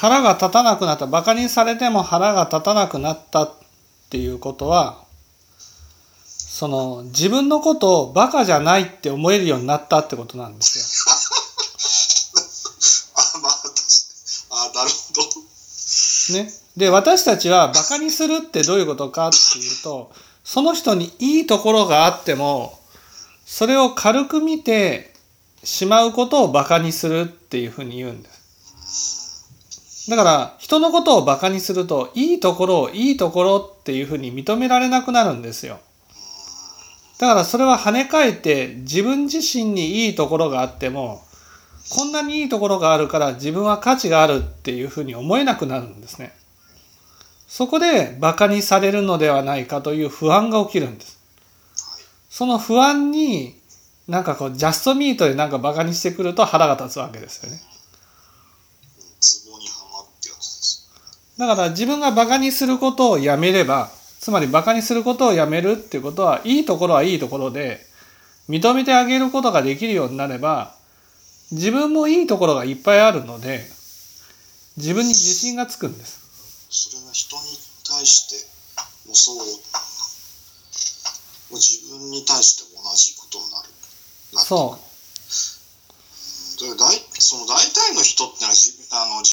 腹が立たなくなったバカにされても腹が立たなくなったっていうことはその自分のことをバカじゃないって思えるようになったってことなんですよ。あなるほどね、で私たちはバカにするってどういうことかっていうとその人にいいところがあってもそれを軽く見てしまうことをバカにするっていうふうに言うんです。だから人のことをバカにするといいところをいいところっていうふうに認められなくなるんですよ。だからそれは跳ね返って自分自身にいいところがあってもこんなにいいところがあるから自分は価値があるっていうふうに思えなくなるんですね。そこでバカにされるのではないかという不安が起きるんです。その不安になんかこうジャストミートでなんかバカにしてくると腹が立つわけですよね。ツボにはまってやつですだから自分がバカにすることをやめればつまりバカにすることをやめるっていうことはいいところはいいところで認めてあげることができるようになれば自分もいいところがいっぱいあるので自分に自信がつくんです。それが人に対してもそうもう自分に対しても同じことになる。なそう。だから大その大体の人ってのは自分あの